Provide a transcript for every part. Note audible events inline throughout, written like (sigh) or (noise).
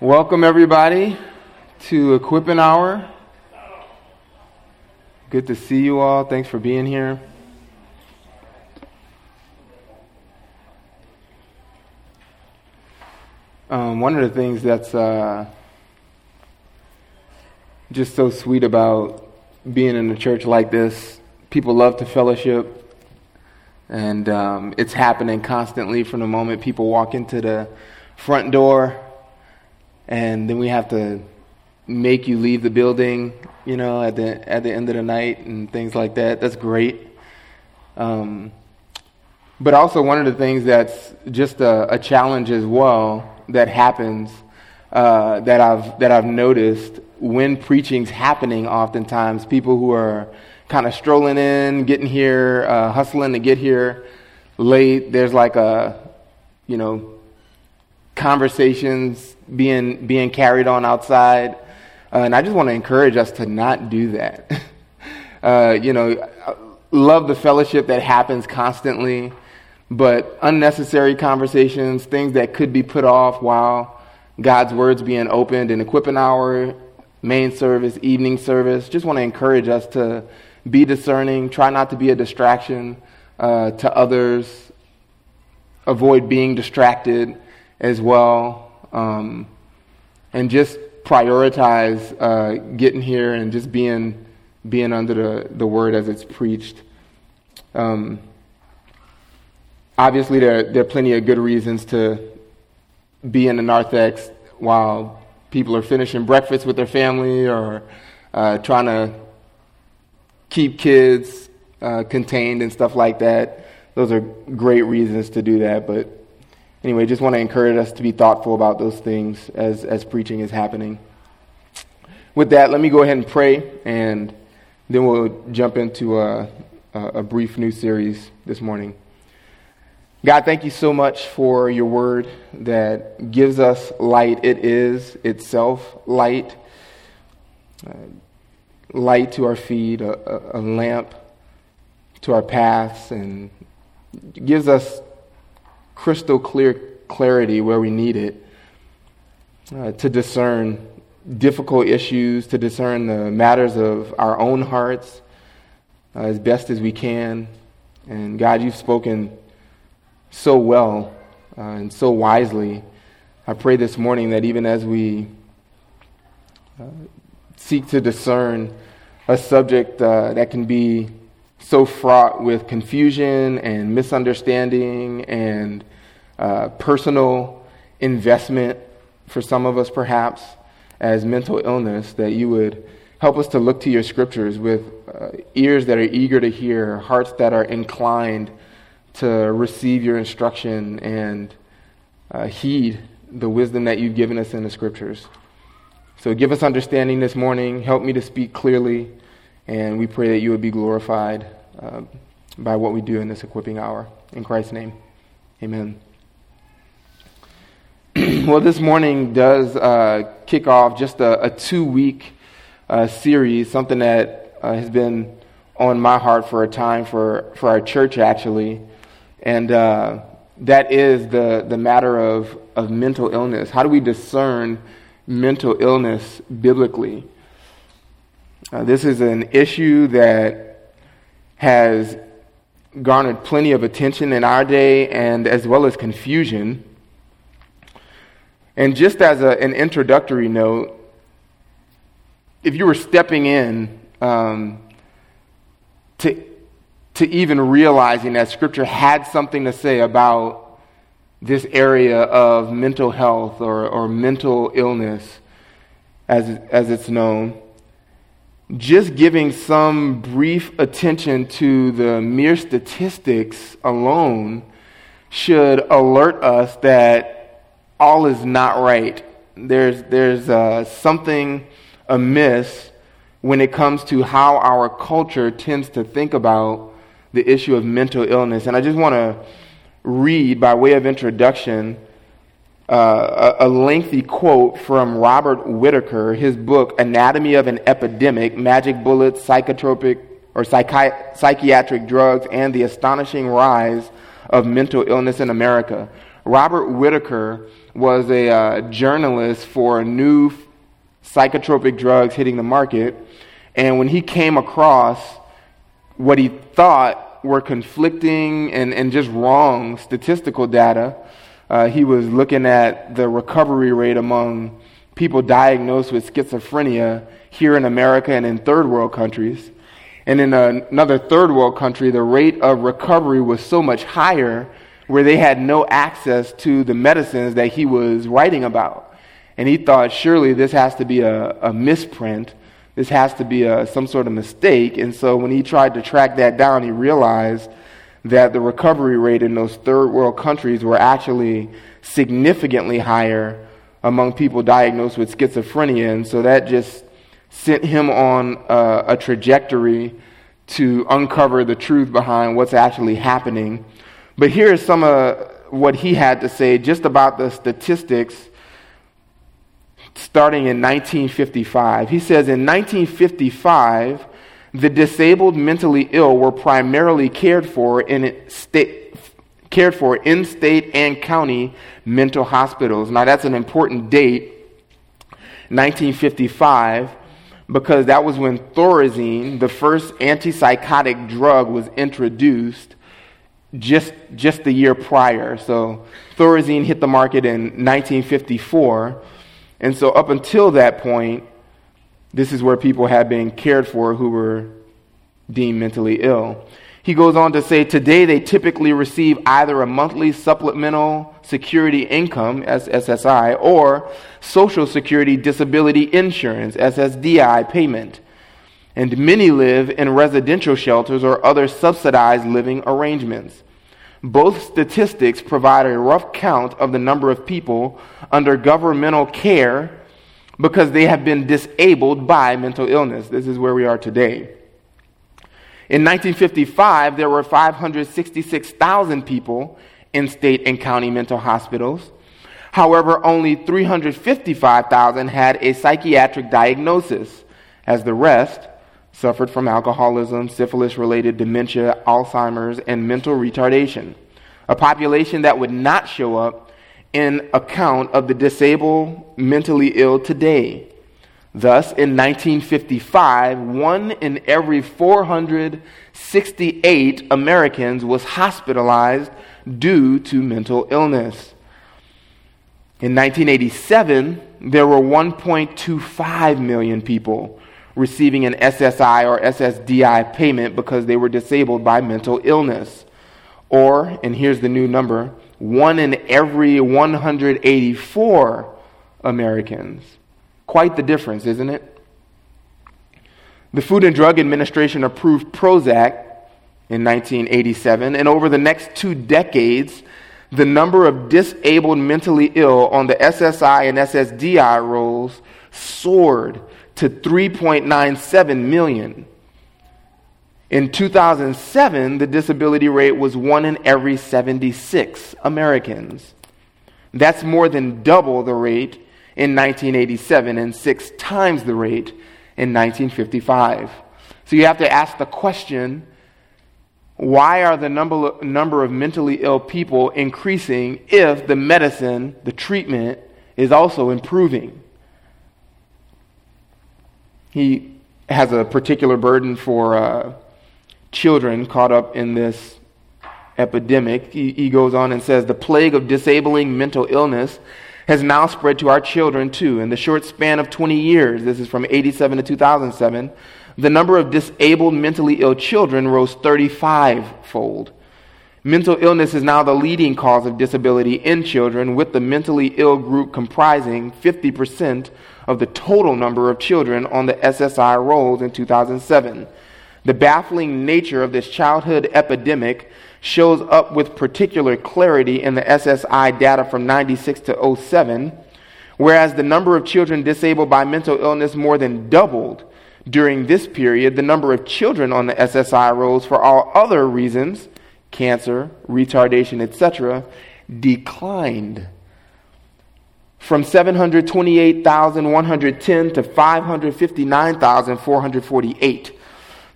Welcome, everybody, to Equipping Hour. Good to see you all. Thanks for being here. Um, one of the things that's uh, just so sweet about being in a church like this, people love to fellowship, and um, it's happening constantly from the moment people walk into the front door and then we have to make you leave the building, you know, at the at the end of the night and things like that. That's great. Um, but also one of the things that's just a, a challenge as well that happens uh, that I've that I've noticed when preaching's happening. Oftentimes, people who are kind of strolling in, getting here, uh, hustling to get here late. There's like a, you know, conversations being being carried on outside. Uh, and I just want to encourage us to not do that. (laughs) uh, you know, love the fellowship that happens constantly, but unnecessary conversations, things that could be put off while God's word's being opened in equipping hour, main service, evening service. Just want to encourage us to be discerning, try not to be a distraction uh, to others, avoid being distracted as well. Um, and just prioritize uh, getting here and just being being under the, the word as it's preached. Um, obviously, there, there are plenty of good reasons to be in the narthex while people are finishing breakfast with their family or uh, trying to keep kids uh, contained and stuff like that. Those are great reasons to do that, but anyway, just want to encourage us to be thoughtful about those things as, as preaching is happening. With that, let me go ahead and pray, and then we'll jump into a, a brief new series this morning. God, thank you so much for your word that gives us light. It is itself light, uh, light to our feet, a, a, a lamp to our paths, and gives us crystal clear clarity where we need it uh, to discern difficult issues, to discern the matters of our own hearts uh, as best as we can. And God, you've spoken so well uh, and so wisely. I pray this morning that even as we uh, seek to discern a subject uh, that can be so fraught with confusion and misunderstanding and uh, personal investment for some of us, perhaps, as mental illness, that you would help us to look to your scriptures with uh, ears that are eager to hear, hearts that are inclined to receive your instruction and uh, heed the wisdom that you've given us in the scriptures. So give us understanding this morning. Help me to speak clearly. And we pray that you would be glorified uh, by what we do in this equipping hour. In Christ's name, amen. (clears throat) well, this morning does uh, kick off just a, a two week uh, series, something that uh, has been on my heart for a time for, for our church, actually. And uh, that is the, the matter of, of mental illness. How do we discern mental illness biblically? Uh, this is an issue that has garnered plenty of attention in our day and as well as confusion. And just as a, an introductory note, if you were stepping in um, to, to even realizing that Scripture had something to say about this area of mental health or, or mental illness, as, as it's known, just giving some brief attention to the mere statistics alone should alert us that all is not right. There's, there's uh, something amiss when it comes to how our culture tends to think about the issue of mental illness. And I just want to read, by way of introduction, uh, a, lengthy quote from Robert Whitaker, his book, Anatomy of an Epidemic Magic Bullets, Psychotropic or Psychi- Psychiatric Drugs, and the Astonishing Rise of Mental Illness in America. Robert Whitaker was a uh, journalist for new psychotropic drugs hitting the market. And when he came across what he thought were conflicting and, and just wrong statistical data, uh, he was looking at the recovery rate among people diagnosed with schizophrenia here in America and in third world countries. And in another third world country, the rate of recovery was so much higher where they had no access to the medicines that he was writing about. And he thought, surely this has to be a, a misprint. This has to be a, some sort of mistake. And so when he tried to track that down, he realized that the recovery rate in those third world countries were actually significantly higher among people diagnosed with schizophrenia. And so that just sent him on a, a trajectory to uncover the truth behind what's actually happening. But here's some of what he had to say just about the statistics starting in 1955. He says in 1955, the disabled mentally ill were primarily cared for in state, cared for in state and county mental hospitals. Now that's an important date, 1955, because that was when Thorazine, the first antipsychotic drug, was introduced just, just the year prior. So Thorazine hit the market in 1954. And so up until that point, this is where people had been cared for who were deemed mentally ill. He goes on to say today they typically receive either a monthly supplemental security income, SSI, or Social Security Disability Insurance, SSDI payment. And many live in residential shelters or other subsidized living arrangements. Both statistics provide a rough count of the number of people under governmental care because they have been disabled by mental illness. This is where we are today. In 1955, there were 566,000 people in state and county mental hospitals. However, only 355,000 had a psychiatric diagnosis, as the rest suffered from alcoholism, syphilis related dementia, Alzheimer's, and mental retardation. A population that would not show up in account of the disabled, mentally ill today. Thus, in 1955, one in every 468 Americans was hospitalized due to mental illness. In 1987, there were 1.25 million people receiving an SSI or SSDI payment because they were disabled by mental illness. Or, and here's the new number, one in every 184 Americans Quite the difference, isn't it? The Food and Drug Administration approved Prozac in 1987, and over the next two decades, the number of disabled mentally ill on the SSI and SSDI rolls soared to 3.97 million. In 2007, the disability rate was one in every 76 Americans. That's more than double the rate in 1987 and six times the rate in 1955. So you have to ask the question why are the number, number of mentally ill people increasing if the medicine, the treatment, is also improving? He has a particular burden for uh, children caught up in this epidemic. He, he goes on and says the plague of disabling mental illness has now spread to our children too. In the short span of 20 years, this is from 87 to 2007, the number of disabled mentally ill children rose 35 fold. Mental illness is now the leading cause of disability in children, with the mentally ill group comprising 50% of the total number of children on the SSI rolls in 2007. The baffling nature of this childhood epidemic shows up with particular clarity in the SSI data from 96 to 07, whereas the number of children disabled by mental illness more than doubled during this period. The number of children on the SSI rolls for all other reasons, cancer, retardation, etc., declined from 728,110 to 559,448.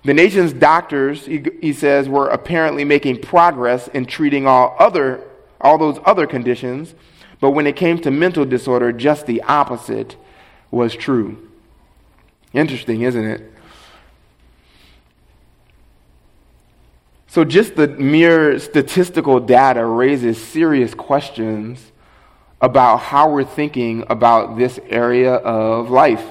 The nation's doctors, he, he says, were apparently making progress in treating all other all those other conditions, But when it came to mental disorder, just the opposite was true. Interesting, isn't it? So, just the mere statistical data raises serious questions about how we're thinking about this area of life.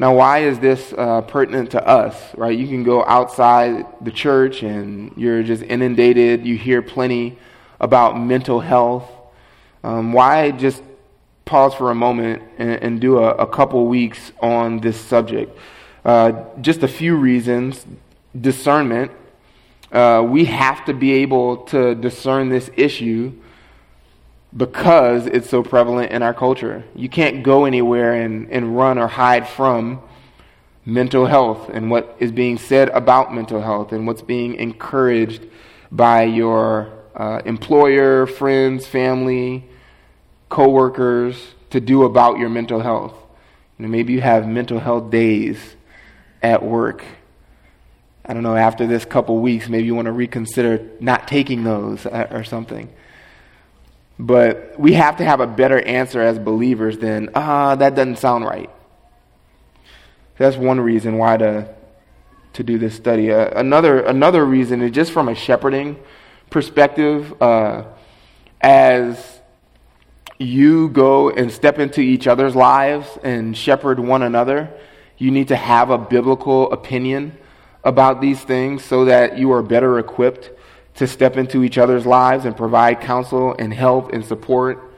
Now, why is this uh, pertinent to us, right? You can go outside the church and you're just inundated. You hear plenty about mental health. Um, why just pause for a moment and, and do a, a, couple weeks on this subject? Uh, just a few reasons. Discernment. Uh, we have to be able to discern this issue because it's so prevalent in our culture. You can't go anywhere and, and run or hide from mental health and what is being said about mental health and what's being encouraged by your uh, employer, friends, family, coworkers to do about your mental health. You know, maybe you have mental health days at work. I don't know, after this couple weeks, maybe you want to reconsider not taking those uh, or something. But we have to have a better answer as believers than, ah, that doesn't sound right. That's one reason why to, to do this study. Uh, another, another reason is just from a shepherding perspective. Uh, as you go and step into each other's lives and shepherd one another, you need to have a biblical opinion about these things so that you are better equipped to step into each other's lives and provide counsel and help and support.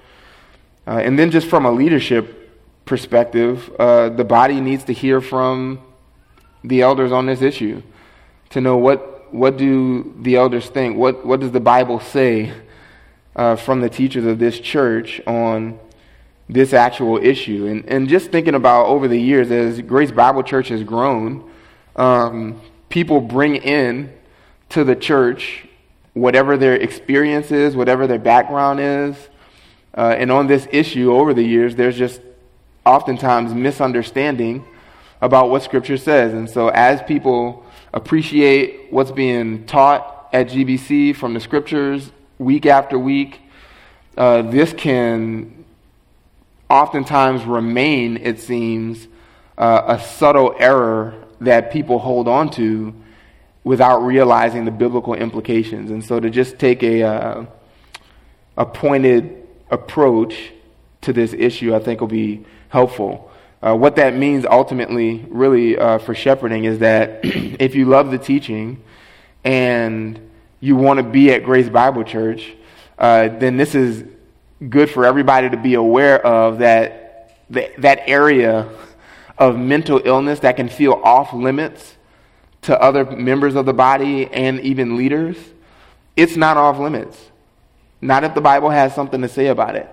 Uh, and then, just from a leadership perspective, uh, the body needs to hear from the elders on this issue to know what, what do the elders think? What, what does the Bible say uh, from the teachers of this church on this actual issue? And, and just thinking about over the years, as Grace Bible Church has grown, um, people bring in to the church whatever their experience is, whatever their background is. Uh, and on this issue over the years, there's just oftentimes misunderstanding about what Scripture says. And so, as people appreciate what's being taught at GBC from the Scriptures week after week, uh, this can oftentimes remain, it seems, uh, a subtle error that people hold on to without realizing the biblical implications. And so to just take a, uh, a pointed approach to this issue, I think will be helpful. Uh, what that means ultimately, really, uh, for shepherding is that (clears throat) if you love the teaching and you want to be at Grace Bible Church, uh, then this is good for everybody to be aware of that, that, that area of mental illness that can feel off limits to other members of the body and even leaders, it's not off limits. Not if the Bible has something to say about it.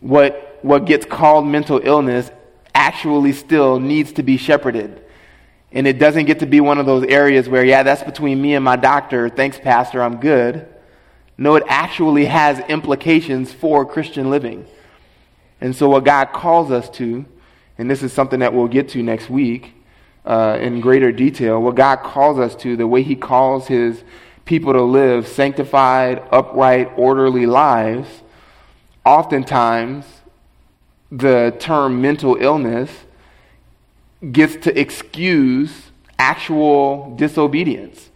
What, what gets called mental illness actually still needs to be shepherded. And it doesn't get to be one of those areas where, yeah, that's between me and my doctor. Thanks, Pastor, I'm good. No, it actually has implications for Christian living. And so, what God calls us to, and this is something that we'll get to next week, uh, in greater detail, what God calls us to, the way He calls His people to live sanctified, upright, orderly lives, oftentimes the term mental illness gets to excuse actual disobedience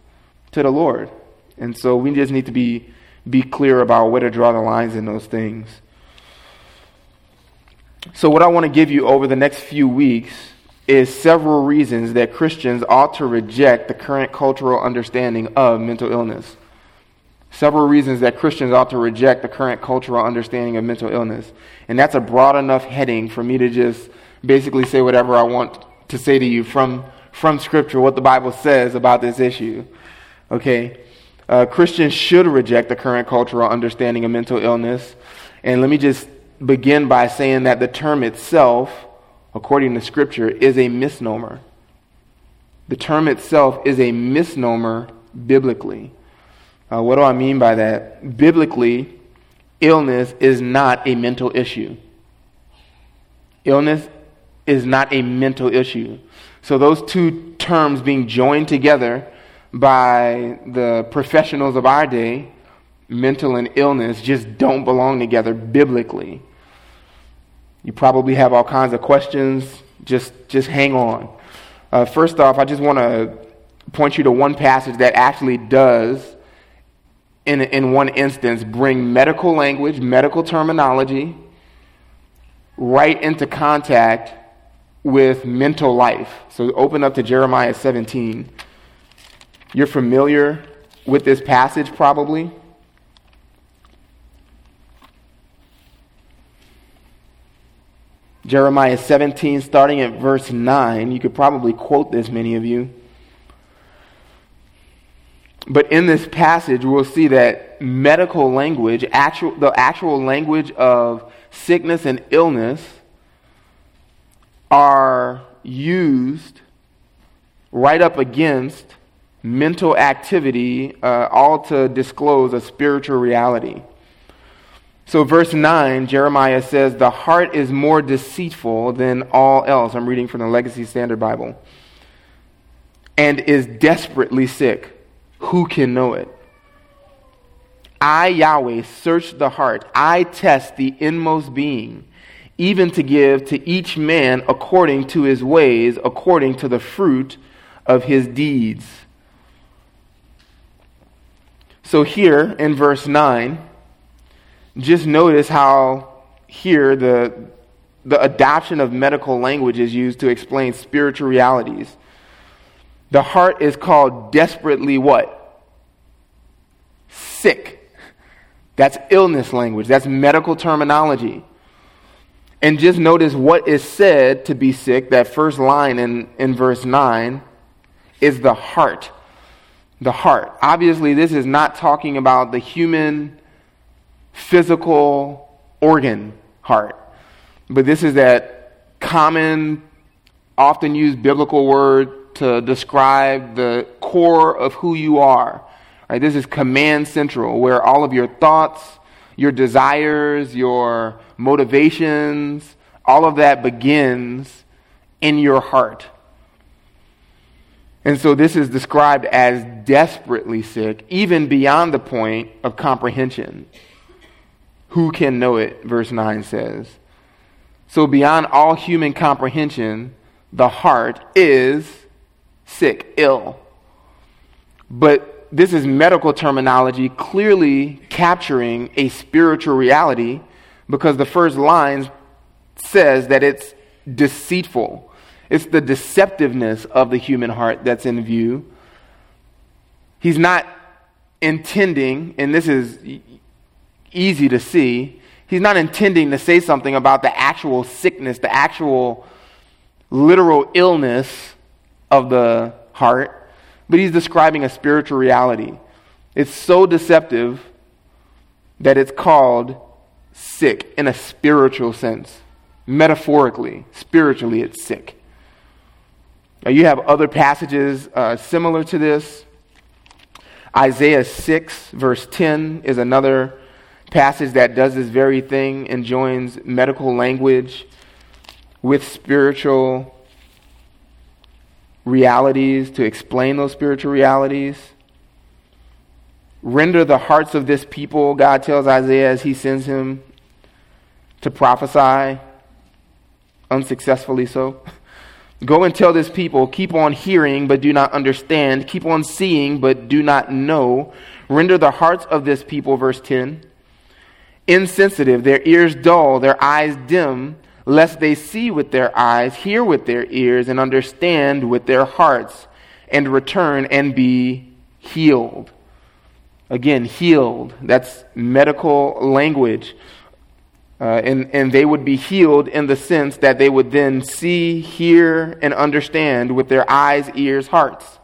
to the Lord. And so we just need to be, be clear about where to draw the lines in those things. So, what I want to give you over the next few weeks is several reasons that Christians ought to reject the current cultural understanding of mental illness. Several reasons that Christians ought to reject the current cultural understanding of mental illness. And that's a broad enough heading for me to just basically say whatever I want to say to you from, from Scripture, what the Bible says about this issue. Okay? Uh, Christians should reject the current cultural understanding of mental illness. And let me just begin by saying that the term itself according to Scripture, is a misnomer. The term itself is a misnomer biblically. Uh, what do I mean by that? Biblically, illness is not a mental issue. Illness is not a mental issue. So, those two terms being joined together by the professionals of our day mental and illness just don't belong together biblically. You probably have all kinds of questions. Just, just hang on. Uh, first off, I just want to point you to one passage that actually does, in, in one instance, bring medical language, medical terminology, right into contact with mental life. So open up to Jeremiah 17. You're familiar with this passage probably. Jeremiah 17, starting at verse 9. You could probably quote this, many of you. But in this passage, we'll see that medical language, actual, the actual language of sickness and illness, are used right up against mental activity, uh, all to disclose a spiritual reality. So, verse 9, Jeremiah says, The heart is more deceitful than all else. I'm reading from the Legacy Standard Bible. And is desperately sick. Who can know it? I, Yahweh, search the heart. I test the inmost being, even to give to each man according to his ways, according to the fruit of his deeds. So, here in verse 9, just notice how here the, the adoption of medical language is used to explain spiritual realities. The heart is called desperately what? Sick. That's illness language. That's medical terminology. And just notice what is said to be sick. That first line in, in verse 9 is the heart. The heart. Obviously, this is not talking about the human physical organ heart. But this is that common, often used biblical word to describe the core of who you are. Right? This is command central, where all of your thoughts, your desires, your motivations, all of that begins in your heart. And so this is described as desperately sick, even beyond the point of comprehension. Who can know it? Verse 9 says. So, beyond all human comprehension, the heart is sick, ill. But this is medical terminology clearly capturing a spiritual reality because the first line says that it's deceitful. It's the deceptiveness of the human heart that's in view. He's not intending, and this is easy to see. He's not intending to say something about the actual sickness, the actual literal illness of the heart, but he's describing a spiritual reality. It's so deceptive that it's called sick in a spiritual sense. Metaphorically, spiritually, it's sick. Now, you have other passages uh, similar to this. Isaiah 6, verse 10, is another passage that does this very thing and joins medical language with spiritual realities to explain those spiritual realities. Render the hearts of this people, God tells Isaiah as he sends him to prophesy, unsuccessfully so. (laughs) Go and tell this people, keep on hearing but do not understand, keep on seeing but do not know. Render the hearts of this people, verse 10 insensitive, their ears dull, their eyes dim, lest they see with their eyes, hear with their ears, and understand with their hearts, and return and be healed. Again, healed. That's medical language. Uh, and, and they would be healed in the sense that they would then see, hear, and understand with their eyes, ears, hearts.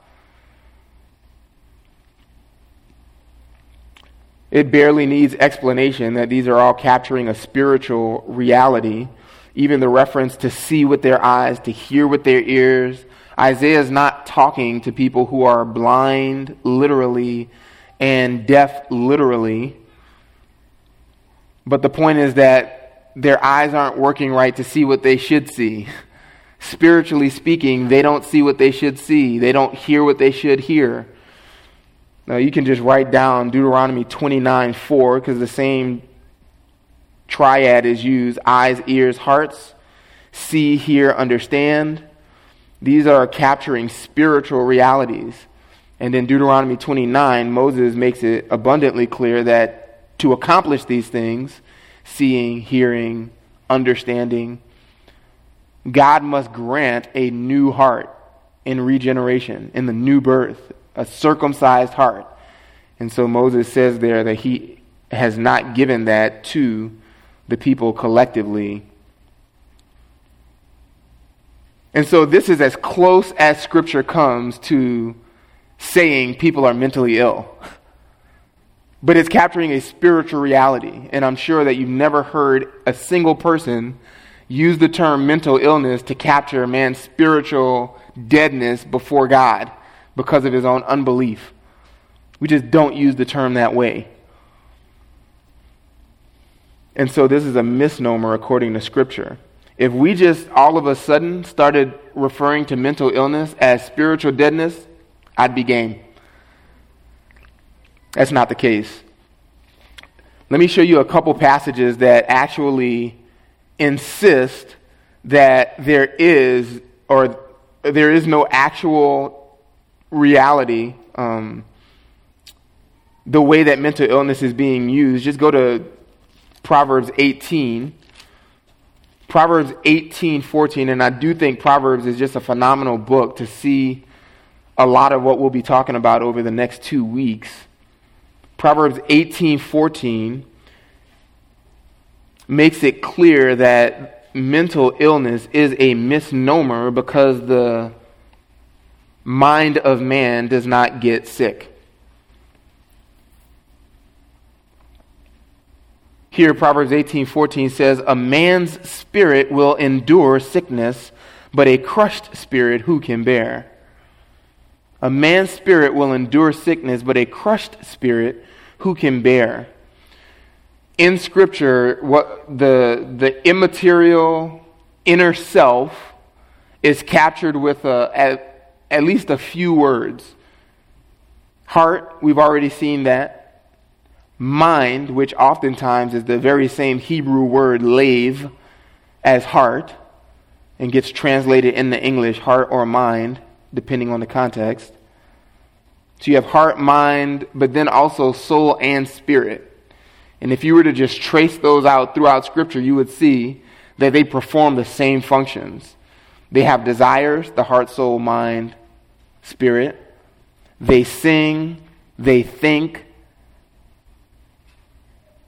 It barely needs explanation that these are all capturing a spiritual reality. Even the reference to see with their eyes, to hear with their ears. Isaiah is not talking to people who are blind literally and deaf literally. But the point is that their eyes aren't working right to see what they should see. (laughs) Spiritually speaking, they don't see what they should see, they don't hear what they should hear. Now, you can just write down Deuteronomy 29 4 because the same triad is used eyes, ears, hearts, see, hear, understand. These are capturing spiritual realities. And in Deuteronomy 29, Moses makes it abundantly clear that to accomplish these things, seeing, hearing, understanding, God must grant a new heart in regeneration, in the new birth, a circumcised heart. And so Moses says there that he has not given that to the people collectively. And so this is as close as Scripture comes to saying people are mentally ill. (laughs) But it's capturing a spiritual reality. And I'm sure that you've never heard a single person use the term mental illness to capture a man's spiritual deadness before God because of his own unbelief. We just don't use the term that way. And so this is a misnomer according to Scripture. If we just all of a sudden started referring to mental illness as spiritual deadness, I'd be game. That's not the case. Let me show you a couple passages that actually insist that there is or there is no actual reality um, the way that mental illness is being used. Just go to Proverbs 18. Proverbs 18, 14, and I do think Proverbs is just a phenomenal book to see a lot of what we'll be talking about over the next two weeks. Proverbs 18, 14 makes it clear that mental illness is a misnomer because the mind of man does not get sick. Here, Proverbs 18:14 says, "A man's spirit will endure sickness, but a crushed spirit who can bear?" A man's spirit will endure sickness, but a crushed spirit who can bear? in Scripture, what the, the immaterial inner self is captured with a, at, at least a few words. Heart, we've already seen that. Mind, which oftentimes is the very same Hebrew word lev as heart, and gets translated in the English heart or mind, depending on the context. So you have heart, mind, but then also soul and spirit. And if you were to just trace those out throughout Scripture, you would see that they perform the same functions. They have desires, the heart, soul, mind, spirit. They sing, they think,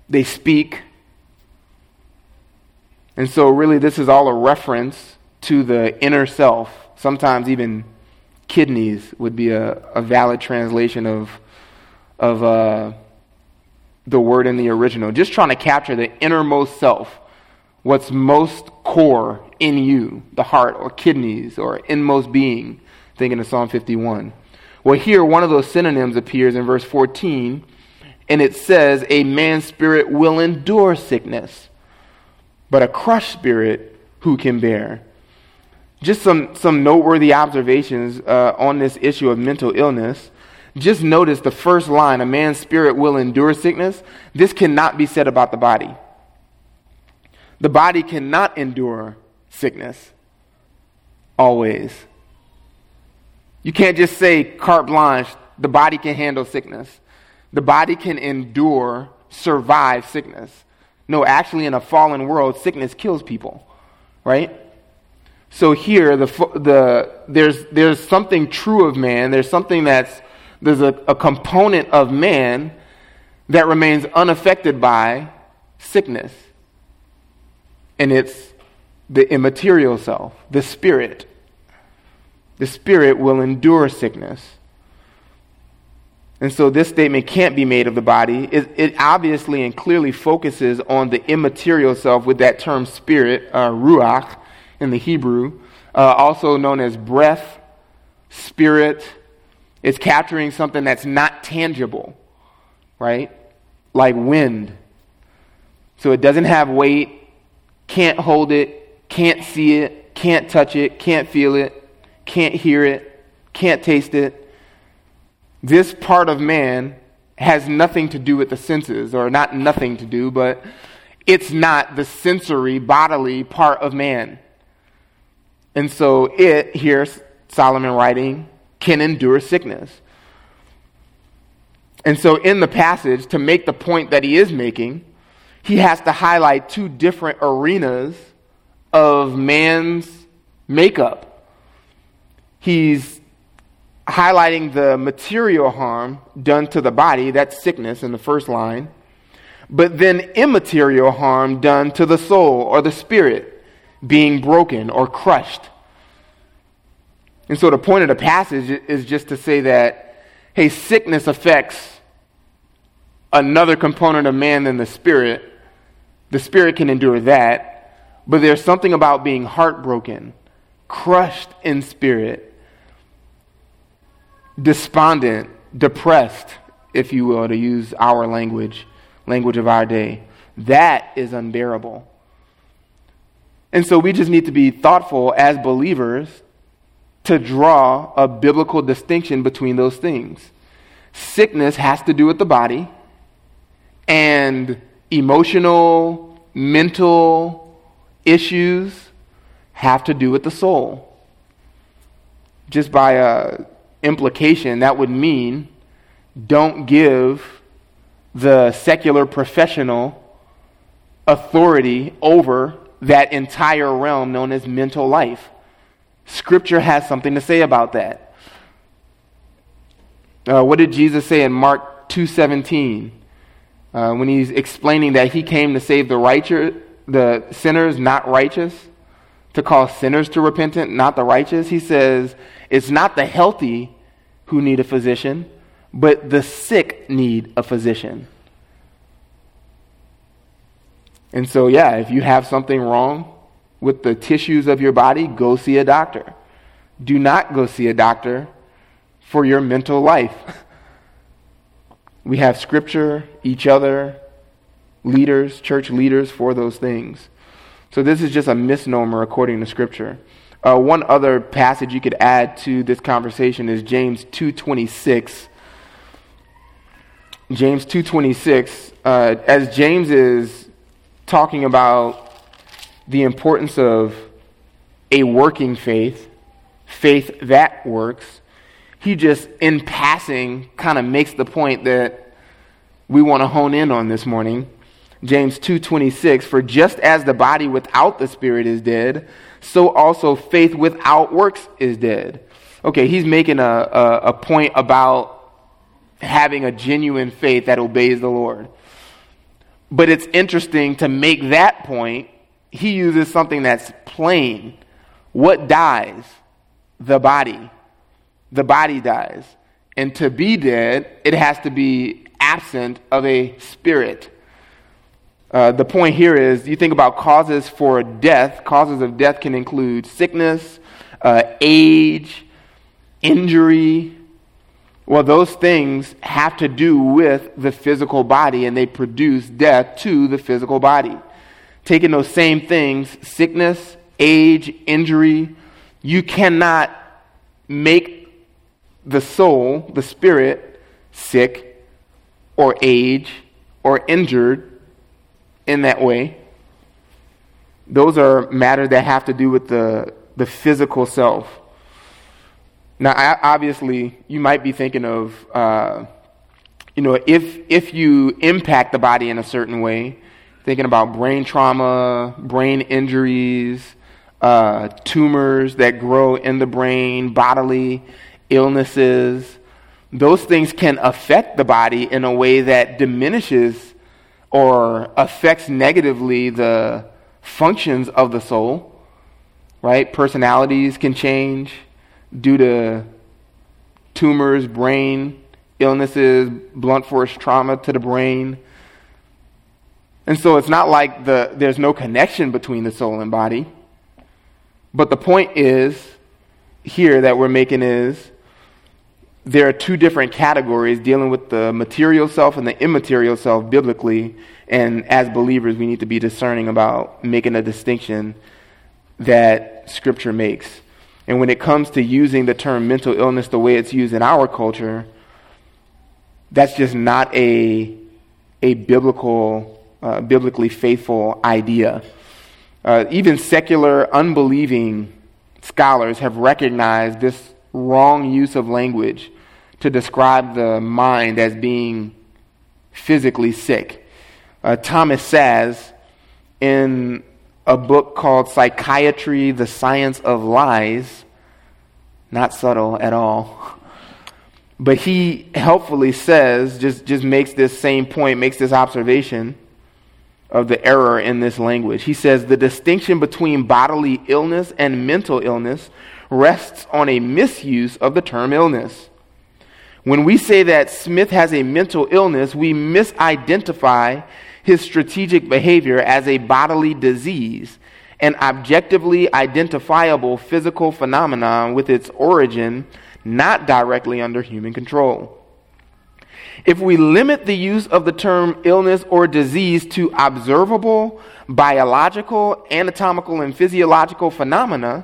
they speak. And so, really, this is all a reference to the inner self. Sometimes, even kidneys would be a, a valid translation of, of uh, the word in the original, just trying to capture the innermost self, what's most core in you, the heart or kidneys or inmost being, thinking of Psalm 51. Well, here, one of those synonyms appears in verse 14, and it says, A man's spirit will endure sickness, but a crushed spirit who can bear? Just some, some noteworthy observations uh, on this issue of mental illness. Just notice the first line a man's spirit will endure sickness. This cannot be said about the body. The body cannot endure sickness always. You can't just say carte blanche, the body can handle sickness. The body can endure, survive sickness. No, actually, in a fallen world, sickness kills people, right? So here, the, the, there's, there's something true of man. There's something that's there's a, a component of man that remains unaffected by sickness. And it's the immaterial self, the spirit. The spirit will endure sickness. And so this statement can't be made of the body. It, it, obviously and clearly focuses on the immaterial self with that term spirit, uh, ruach in the Hebrew, uh, also known as breath, spirit, it's capturing something that's not tangible, right? Like wind. So it doesn't have weight, can't hold it, can't see it, can't touch it, can't feel it, can't hear it, can't taste it. this part of man has nothing to do with the senses, or not nothing to do, but it's not the sensory, bodily part of man. And so it, here, Solomon writing, can endure sickness. And so in the passage, to make the point that he is making, he has to highlight two different arenas of man's makeup. He's highlighting the material harm done to the body, that's sickness in the first line, but then immaterial harm done to the soul or the spirit, being broken or crushed. And so the point of the passage is just to say that, hey, sickness affects another component of man than the spirit. The spirit can endure that, but there's something about being heartbroken, crushed in spirit, despondent, depressed, if you will, to use our language, language of our day. That is unbearable. And so we just need to be thoughtful as believers to draw a biblical distinction between those things. Sickness has to do with the body, and emotional, mental issues have to do with the soul. Just by uh, implication, that would mean don't give the secular professional authority over that entire realm known as mental life. Scripture has something to say about that. Uh, what did Jesus say in Mark 2:17 uh, when he's explaining that he came to save the righteous, the sinners, not righteous, to call sinners to repentance, not the righteous? He says it's not the healthy who need a physician, but the sick need a physician. And so, yeah, if you have something wrong with the tissues of your body, go see a doctor. Do not go see a doctor for your mental life. (laughs) we have scripture, each other, leaders, church leaders for those things. So this is just a misnomer according to scripture. Uh, one other passage you could add to this conversation is James 2.26. James 2.26, uh, as James is talking about the importance of a working faith, faith that works, he just, in passing, kind of makes the point that we want to hone in on this morning. James 2:26 for just as the body without the spirit is dead so also faith without works is dead. Okay, he's making a, a, a point about having a genuine faith that obeys the Lord. But it's interesting to make that point, he uses something that's plain. What dies? The body. The body dies. And to be dead, it has to be absent of a spirit. Uh, the point here is you think about causes for death. Causes of death can include sickness, uh, age, injury. Well, those things have to do with the physical body and they produce death to the physical body. Taking those same things, sickness, age, injury, you cannot make the soul, the spirit, sick or age or injured in that way. Those are matters that have to do with the, the physical self. Now, obviously, you might be thinking of, uh, you know, if, if you impact the body in a certain way, thinking about brain trauma, brain injuries, uh, tumors that grow in the brain, bodily illnesses, those things can affect the body in a way that diminishes or affects negatively the functions of the soul, right? Personalities can change due to tumors, brain illnesses, blunt force trauma to the brain. And so it's not like the, there's no connection between the soul and body. But the point is here that we're making is there are two different categories dealing with the material self and the immaterial self biblically. And as believers, we need to be discerning about making a distinction that Scripture makes. And when it comes to using the term mental illness the way it's used in our culture, that's just not a, a biblical, uh, biblically faithful idea. Uh, even secular, unbelieving scholars have recognized this wrong use of language to describe the mind as being physically sick. Uh, Thomas Szasz in a book called Psychiatry, the Science of Lies, not subtle at all, but he helpfully says, just, just makes this same point, makes this observation of the error in this language. He says the distinction between bodily illness and mental illness rests on a misuse of the term illness. When we say that Smith has a mental illness, we misidentify his strategic behavior as a bodily disease, an objectively identifiable physical phenomenon with its origin not directly under human control. If we limit the use of the term illness or disease to observable, biological, anatomical, and physiological phenomena,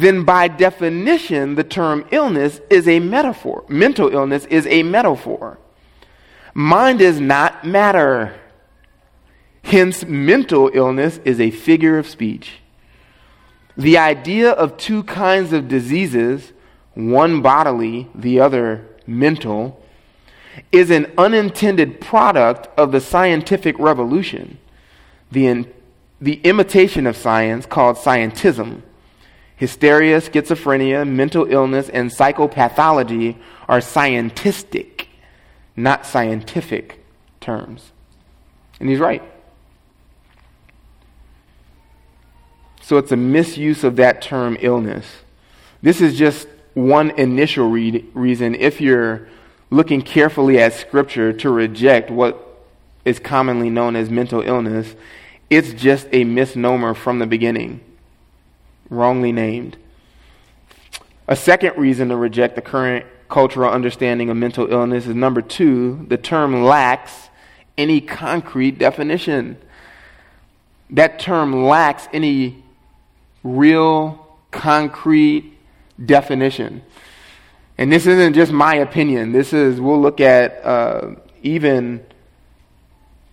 then by definition, the term illness is a metaphor. Mental illness is a metaphor. Mind is not matter. Hence, mental illness is a figure of speech. The idea of two kinds of diseases, one bodily, the other mental, is an unintended product of the scientific revolution, the, in, the imitation of science called scientism Hysteria, schizophrenia, mental illness, and psychopathology are scientistic, not scientific terms. And he's right. So it's a misuse of that term illness. This is just one initial re- reason, if you're looking carefully at Scripture, to reject what is commonly known as mental illness. It's just a misnomer from the beginning wrongly named. A second reason to reject the current cultural understanding of mental illness is number two, the term lacks any concrete definition. That term lacks any real, concrete definition. And this isn't just my opinion. This is, we'll look at uh, even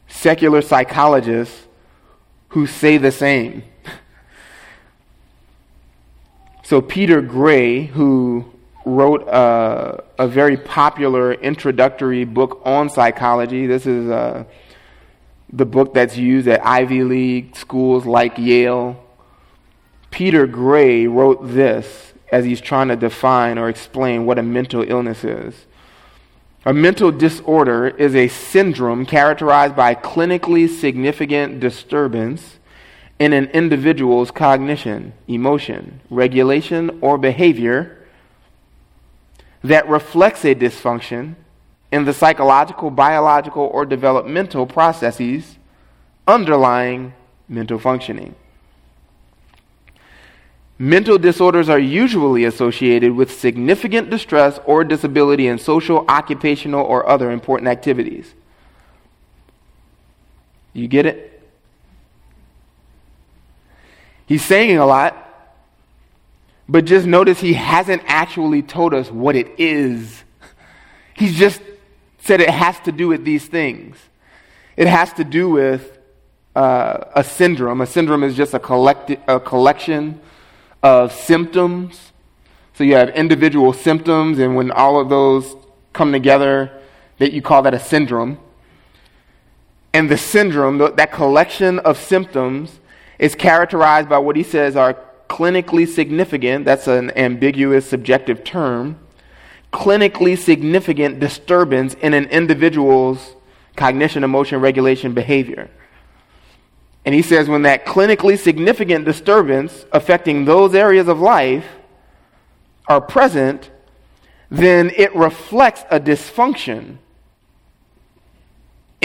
secular psychologists who say the same. So, Peter Gray, who wrote a, a, very popular introductory book on psychology, this is uh, the book that's used at Ivy League schools like Yale. Peter Gray wrote this as he's trying to define or explain what a mental illness is. A mental disorder is a syndrome characterized by clinically significant disturbance in an individual's cognition, emotion, regulation, or behavior that reflects a dysfunction in the psychological, biological, or developmental processes underlying mental functioning. Mental disorders are usually associated with significant distress or disability in social, occupational, or other important activities. You get it? He's saying a lot, but just notice he hasn't actually told us what it is. He's just said it has to do with these things. It has to do with uh, a syndrome. A syndrome is just a, collect- a collection of symptoms. So you have individual symptoms, and when all of those come together, that you call that a syndrome. And the syndrome, that collection of symptoms, is characterized by what he says are clinically significant, that's an ambiguous subjective term, clinically significant disturbance in an individual's cognition, emotion, regulation, behavior. And he says when that clinically significant disturbance affecting those areas of life are present, then it reflects a dysfunction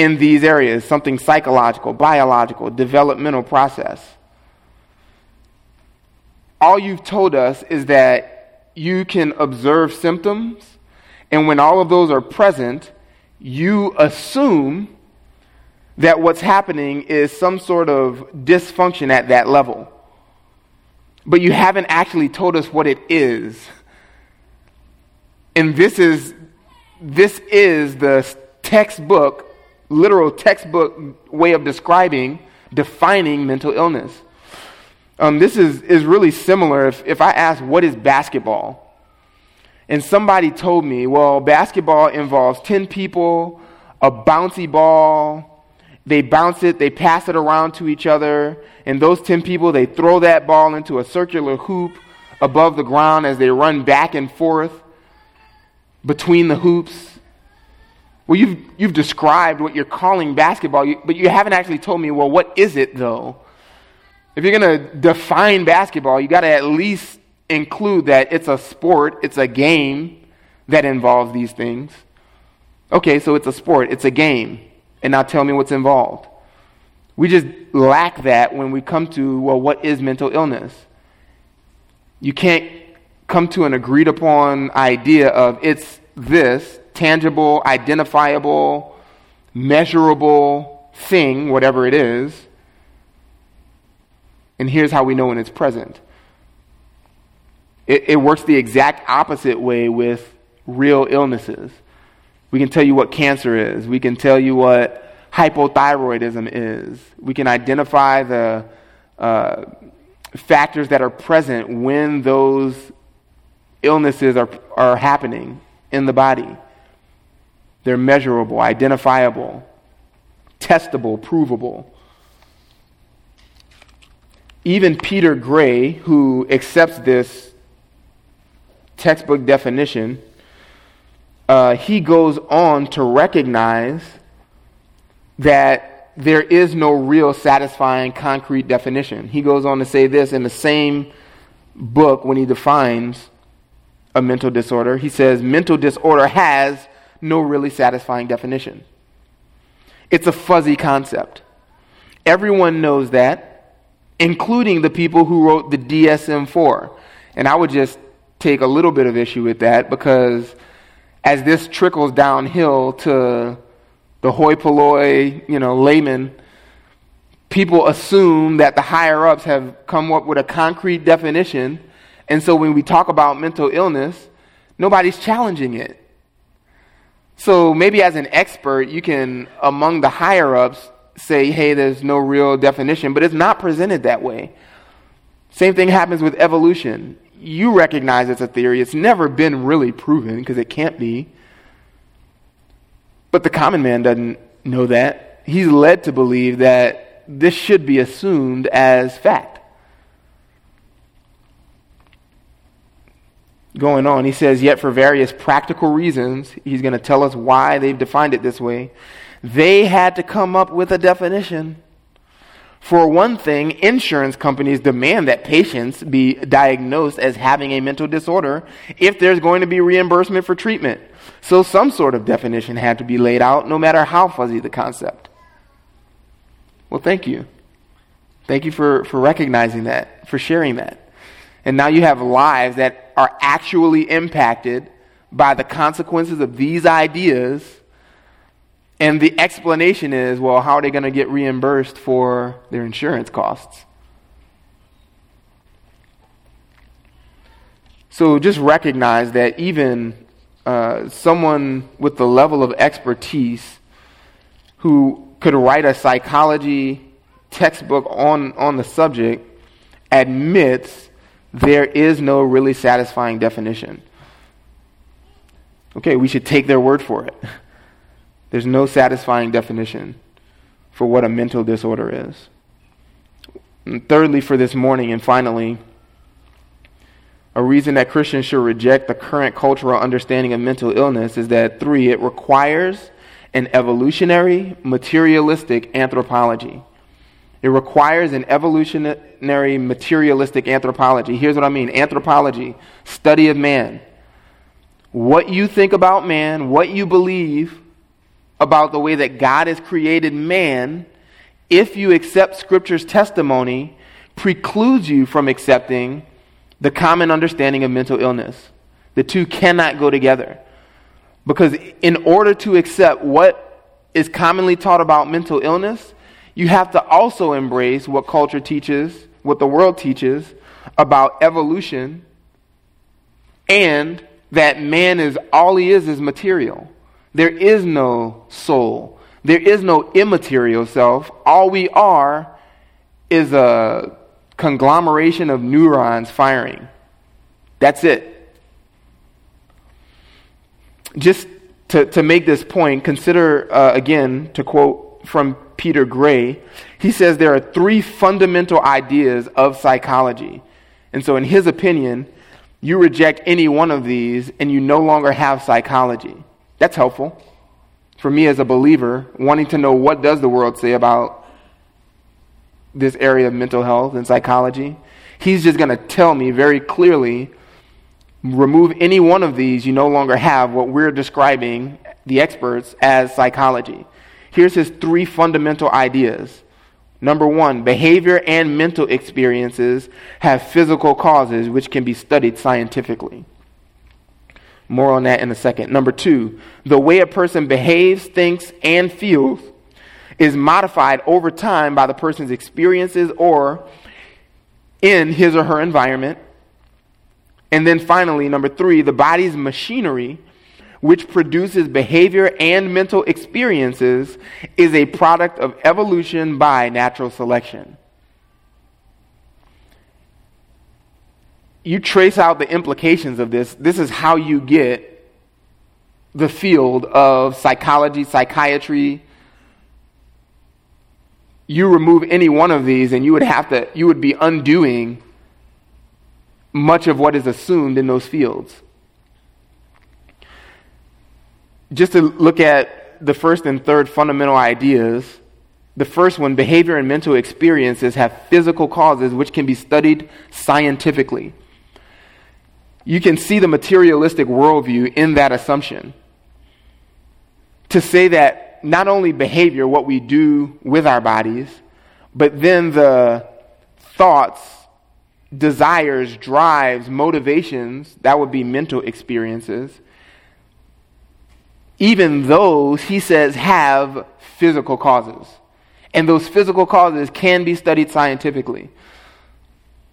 in these areas something psychological, biological, developmental process. All you've told us is that you can observe symptoms, and when all of those are present, you assume that what's happening is some sort of dysfunction at that level. But you haven't actually told us what it is. And this is this is the textbook, literal textbook way of describing, defining mental illness. Um, this is, is really similar. If, if I ask, what is basketball? And somebody told me, well, basketball involves 10 people, a bouncy ball. They bounce it, they pass it around to each other, and those 10 people, they throw that ball into a circular hoop above the ground as they run back and forth between the hoops. Well, you've, you've described what you're calling basketball, but you haven't actually told me, well, what is it though? If you're going to define basketball, you got to at least include that it's a sport, it's a game that involves these things. Okay, so it's a sport, it's a game. And now tell me what's involved. We just lack that when we come to, well, what is mental illness? You can't come to an agreed upon idea of it's this tangible, identifiable, measurable thing, whatever it is. And here's how we know when it's present. It, it works the exact opposite way with real illnesses. We can tell you what cancer is. We can tell you what hypothyroidism is. We can identify the uh, factors that are present when those illnesses are, are happening in the body. They're measurable, identifiable, testable, provable. Even Peter Gray, who accepts this textbook definition, uh, he goes on to recognize that there is no real satisfying concrete definition. He goes on to say this in the same book when he defines a mental disorder. He says mental disorder has no really satisfying definition. It's a fuzzy concept. Everyone knows that, including the people who wrote the DSM 4. And I would just take a little bit of issue with that because as this trickles downhill to the hoi polloi, you know, layman, people assume that the higher ups have come up with a concrete definition. And so when we talk about mental illness, nobody's challenging it. So maybe as an expert, you can, among the higher ups, say, hey, there's no real definition, but it's not presented that way. Same thing happens with evolution. You recognize it's a theory. It's never been really proven because it can't be. But the common man doesn't know that. He's led to believe that this should be assumed as fact. Going on, he says, Yet for various practical reasons, he's going to tell us why they've defined it this way. They had to come up with a definition. For one thing, insurance companies demand that patients be diagnosed as having a mental disorder if there's going to be reimbursement for treatment. So some sort of definition had to be laid out, no matter how fuzzy the concept. Well, thank you. Thank you for, for recognizing that, for sharing that. And now you have lives that are actually impacted by the consequences of these ideas. And the explanation is well, how are they going to get reimbursed for their insurance costs? So just recognize that even uh, someone with the level of expertise who could write a psychology textbook on, on the subject admits there is no really satisfying definition. Okay, we should take their word for it. There's no satisfying definition for what a mental disorder is. And thirdly, for this morning, and finally, a reason that Christians should reject the current cultural understanding of mental illness is that, three, it requires an evolutionary, materialistic anthropology. It requires an evolutionary, materialistic anthropology. Here's what I mean anthropology, study of man. What you think about man, what you believe about the way that God has created man, if you accept Scripture's testimony, precludes you from accepting the common understanding of mental illness. The two cannot go together. Because in order to accept what is commonly taught about mental illness, you have to also embrace what culture teaches, what the world teaches about evolution and that man is all he is is material. There is no soul. There is no immaterial self. All we are is a conglomeration of neurons firing. That's it. Just to, to make this point, consider uh, again, to quote from Peter Gray, he says there are three fundamental ideas of psychology. And so, in his opinion, you reject any one of these and you no longer have psychology. That's helpful for me as a believer, wanting to know what does the world say about this area of mental health and psychology. He's just going to tell me very clearly remove any one of these, you no longer have what we're describing, the experts, as psychology. Here's his three fundamental ideas. Number one, behavior and mental experiences have physical causes which can be studied scientifically. More on that in a second. Number two, the way a person behaves, thinks, and feels is modified over time by the person's experiences or in his or her environment. And then finally, number three, the body's machinery, which produces behavior and mental experiences, is a product of evolution by natural selection. You trace out the implications of this. This is how you get the field of psychology, psychiatry. You remove any one of these, and you would have to, you would be undoing much of what is assumed in those fields. Just to look at the first and third fundamental ideas, the first one, behavior and mental experiences have physical causes which can be studied scientifically. You can see the materialistic worldview in that assumption. To say that not only behavior, what we do with our bodies, but then the thoughts, desires, drives, motivations, that would be mental experiences, even those, he says, have physical causes. And those physical causes can be studied scientifically.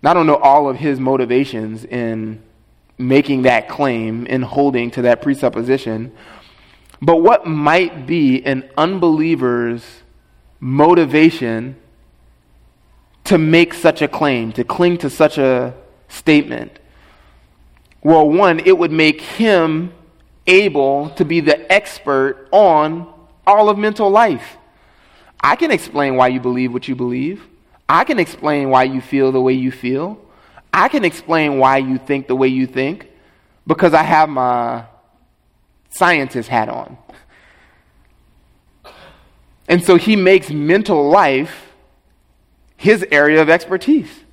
Now, I don't know all of his motivations in making that claim and holding to that presupposition, but what might be an unbeliever's motivation to make such a claim, to cling to such a statement? Well, one, it would make him able to be the expert on all of mental life. I can explain why you believe what you believe. I can explain why you feel the way you feel. I can explain why you think the way you think because I have my scientist hat on. And so he makes mental life his area of expertise.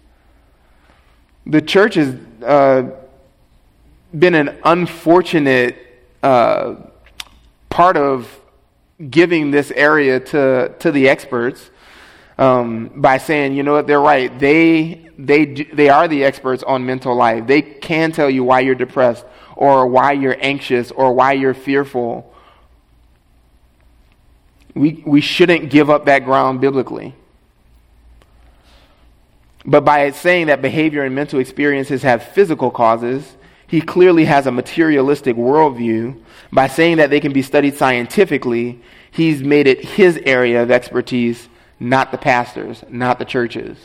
The church has uh, been an unfortunate uh, part of giving this area to, to the experts um, by saying, you know what, they're right. They, they, do, they are the experts on mental life. They can tell you why you're depressed or why you're anxious or why you're fearful. We, we shouldn't give up that ground biblically. But by saying that behavior and mental experiences have physical causes, he clearly has a materialistic worldview. By saying that they can be studied scientifically, he's made it his area of expertise, not the pastors, not the churches.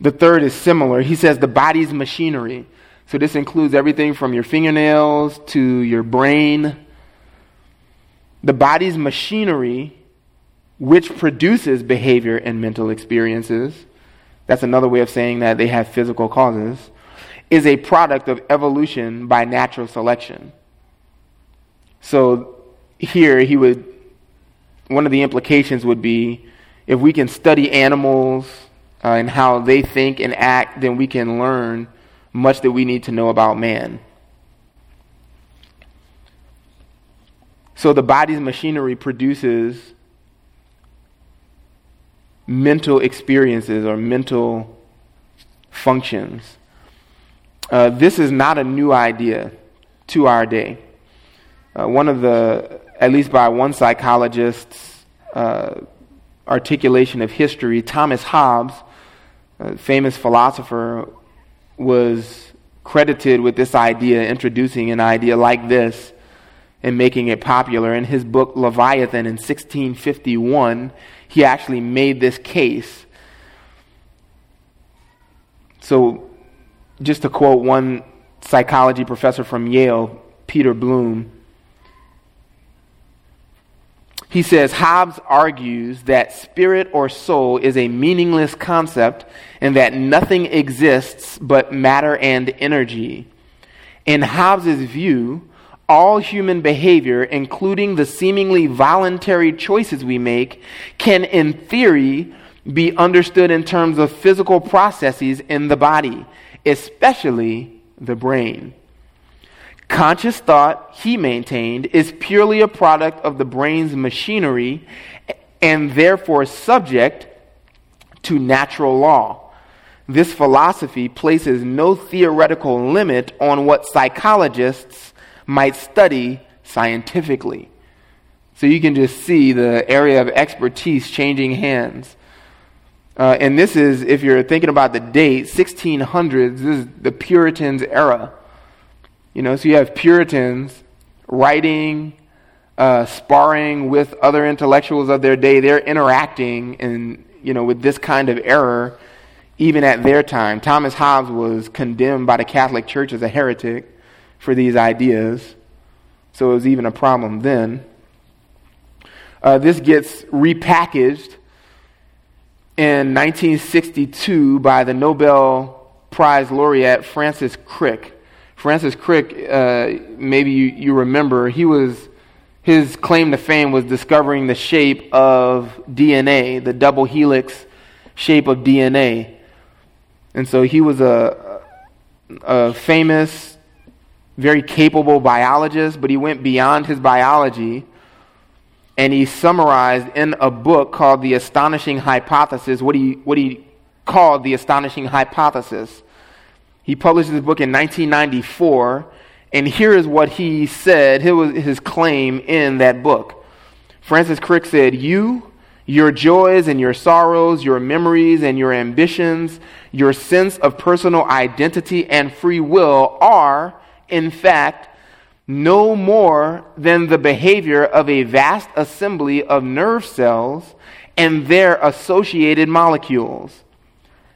The third is similar. He says the body's machinery. So this includes everything from your fingernails to your brain. The body's machinery which produces behavior and mental experiences, that's another way of saying that they have physical causes, is a product of evolution by natural selection. So here he would, one of the implications would be if we can study animals uh, and how they think and act, then we can learn much that we need to know about man. So the body's machinery produces mental experiences or mental functions. Uh, this is not a new idea to our day. Uh, one of the, at least by one psychologist's uh, articulation of history, Thomas Hobbes, famous philosopher, was credited with this idea, introducing an idea like this and making it popular. In his book Leviathan in 1651, he actually made this case. So, just to quote one psychology professor from Yale, Peter Bloom, he says Hobbes argues that spirit or soul is a meaningless concept and that nothing exists but matter and energy. In Hobbes's view, all human behavior, including the seemingly voluntary choices we make, can in theory be understood in terms of physical processes in the body, especially the brain. Conscious thought, he maintained, is purely a product of the brain's machinery and therefore subject to natural law. This philosophy places no theoretical limit on what psychologists might study scientifically. So you can just see the area of expertise changing hands. Uh, and this is, if you're thinking about the date, 1600s, this is the Puritans' era. You know, so you have Puritans writing, uh, sparring with other intellectuals of their day. They're interacting and you know with this kind of error, even at their time. Thomas Hobbes was condemned by the Catholic Church as a heretic for these ideas, so it was even a problem then. Uh, this gets repackaged in 1962 by the Nobel Prize laureate Francis Crick. Francis Crick, uh, maybe you, you remember, he was his claim to fame was discovering the shape of DNA, the double helix shape of DNA. And so he was a, a famous, very capable biologist, but he went beyond his biology and he summarized in a book called The Astonishing Hypothesis what he, what he called the Astonishing Hypothesis. He published this book in 1994, and here is what he said, his claim in that book. Francis Crick said, You, your joys and your sorrows, your memories and your ambitions, your sense of personal identity and free will are, in fact, no more than the behavior of a vast assembly of nerve cells and their associated molecules.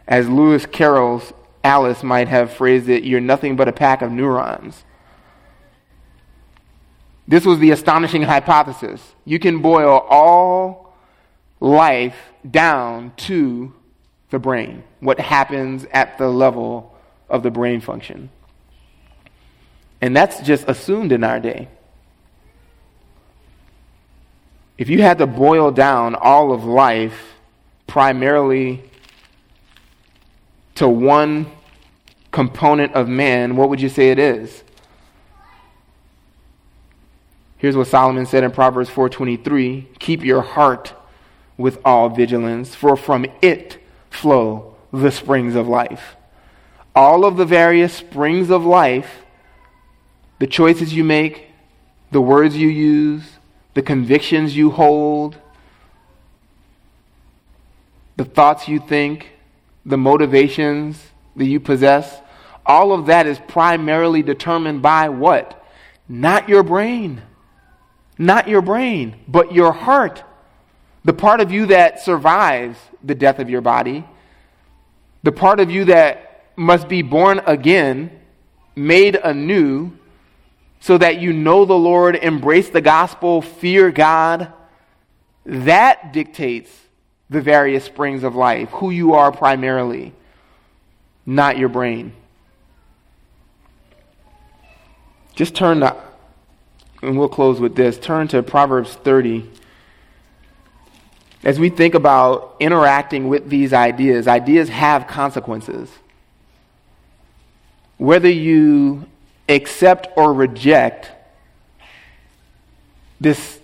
As Lewis Carroll's Alice might have phrased it, you're nothing but a pack of neurons. This was the astonishing hypothesis. You can boil all life down to the brain, what happens at the level of the brain function. And that's just assumed in our day. If you had to boil down all of life primarily to one component of man, what would you say it is? Here's what Solomon said in Proverbs 4:23, "Keep your heart with all vigilance, for from it flow the springs of life." All of the various springs of life, the choices you make, the words you use, the convictions you hold, the thoughts you think, the motivations that you possess, all of that is primarily determined by what? Not your brain. Not your brain, but your heart. The part of you that survives the death of your body. The part of you that must be born again, made anew, so that you know the Lord, embrace the gospel, fear God. That dictates the various springs of life, who you are primarily, not your brain. Just turn to, and we'll close with this, turn to Proverbs 30. As we think about interacting with these ideas, ideas have consequences. Whether you accept or reject this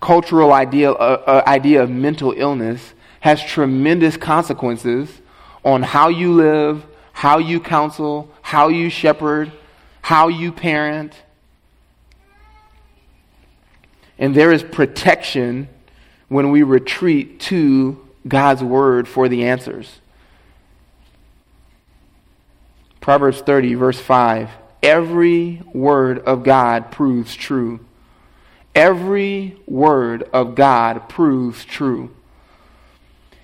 cultural idea, uh, uh, idea of mental illness has tremendous consequences on how you live, how you counsel, how you shepherd, how you parent. And there is protection when we retreat to God's word for the answers. Proverbs 30, verse 5. Every word of God proves true. Every word of God proves true.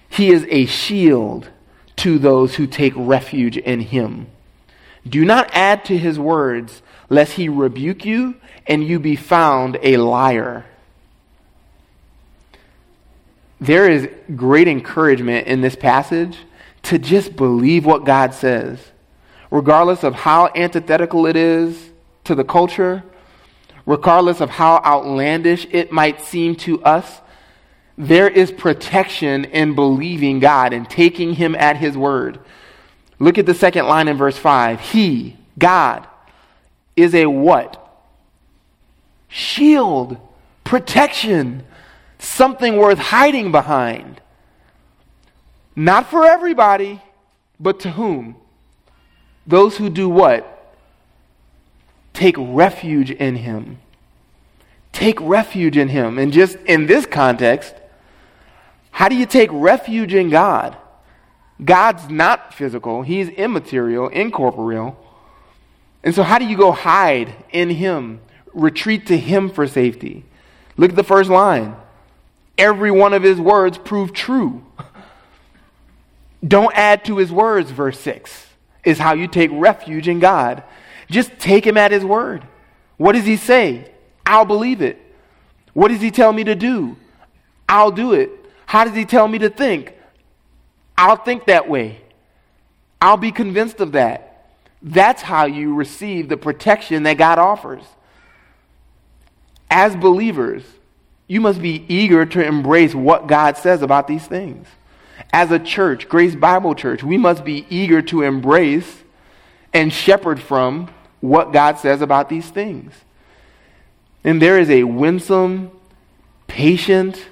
He is a shield to those who take refuge in him. Do not add to his words, lest he rebuke you and you be found a liar. There is great encouragement in this passage to just believe what God says, regardless of how antithetical it is to the culture, regardless of how outlandish it might seem to us. There is protection in believing God and taking Him at His word. Look at the second line in verse 5. He, God, is a what? Shield, protection, something worth hiding behind. Not for everybody, but to whom? Those who do what? Take refuge in Him. Take refuge in Him. And just in this context, how do you take refuge in God? God's not physical, He's immaterial, incorporeal. And so, how do you go hide in Him? Retreat to Him for safety. Look at the first line. Every one of His words prove true. (laughs) Don't add to His words, verse 6, is how you take refuge in God. Just take Him at His word. What does He say? I'll believe it. What does He tell me to do? I'll do it. How does He tell me to think? I'll think that way. I'll be convinced of that. That's how you receive the protection that God offers. As believers, you must be eager to embrace what God says about these things. As a church, Grace Bible Church, we must be eager to embrace and shepherd from what God says about these things. And there is a winsome, patient,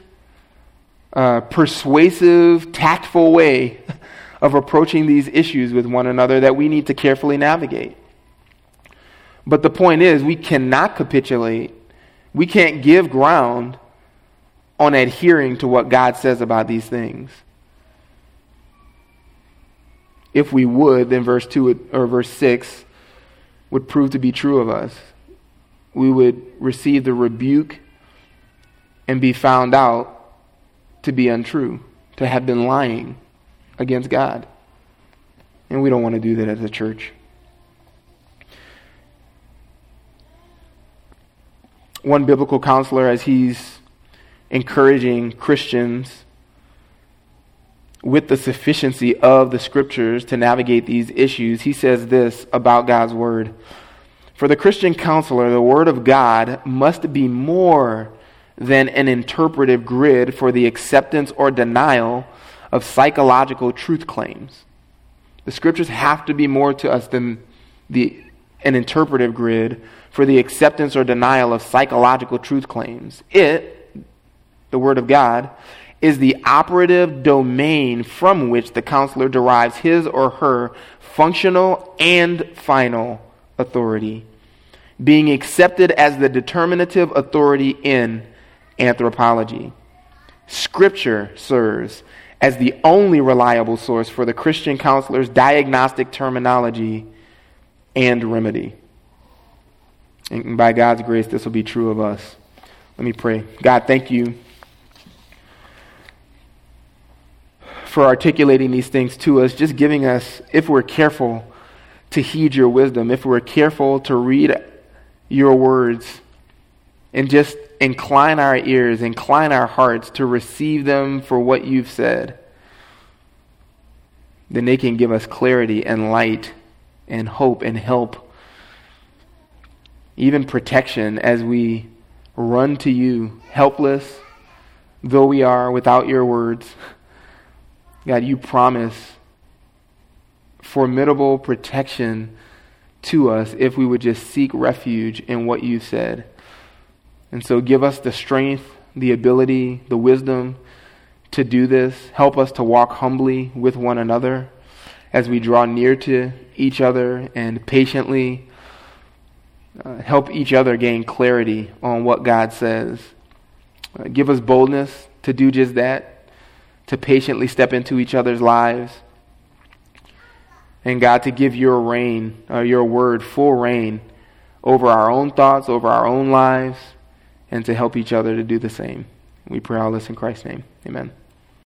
uh, persuasive, tactful way (laughs) of approaching these issues with one another that we need to carefully navigate. But the point is, we cannot capitulate, we can't give ground on adhering to what God says about these things. If we would, then verse 2 or verse 6 would prove to be true of us. We would receive the rebuke and be found out to be untrue, to have been lying against God. And we don't want to do that as a church. One biblical counselor, as he's encouraging Christians with the sufficiency of the scriptures to navigate these issues, he says this about God's word. For the Christian counselor, the word of God must be more than an interpretive grid for the acceptance or denial of psychological truth claims. The scriptures have to be more to us than the, an interpretive grid for the acceptance or denial of psychological truth claims. It, the Word of God, is the operative domain from which the counselor derives his or her functional and final authority, being accepted as the determinative authority in anthropology. Scripture serves as the only reliable source for the Christian counselor's diagnostic terminology and remedy. And by God's grace, this will be true of us. Let me pray. God, thank you for articulating these things to us, just giving us, if we're careful to heed your wisdom, if we're careful to read your words, and just incline our ears, incline our hearts to receive them for what you've said, then they can give us clarity and light and hope and help, even protection as we run to you, helpless though we are without your words. (laughs) God, you promise formidable protection to us if we would just seek refuge in what you said. And so give us the strength, the ability, the wisdom to do this. Help us to walk humbly with one another as we draw near to each other and patiently uh, help each other gain clarity on what God says. Uh, give us boldness to do just that, to patiently step into each other's lives. And God, to give your reign, uh, your word, full reign over our own thoughts, over our own lives, and to help each other to do the same. We pray all this in Christ's name. Amen.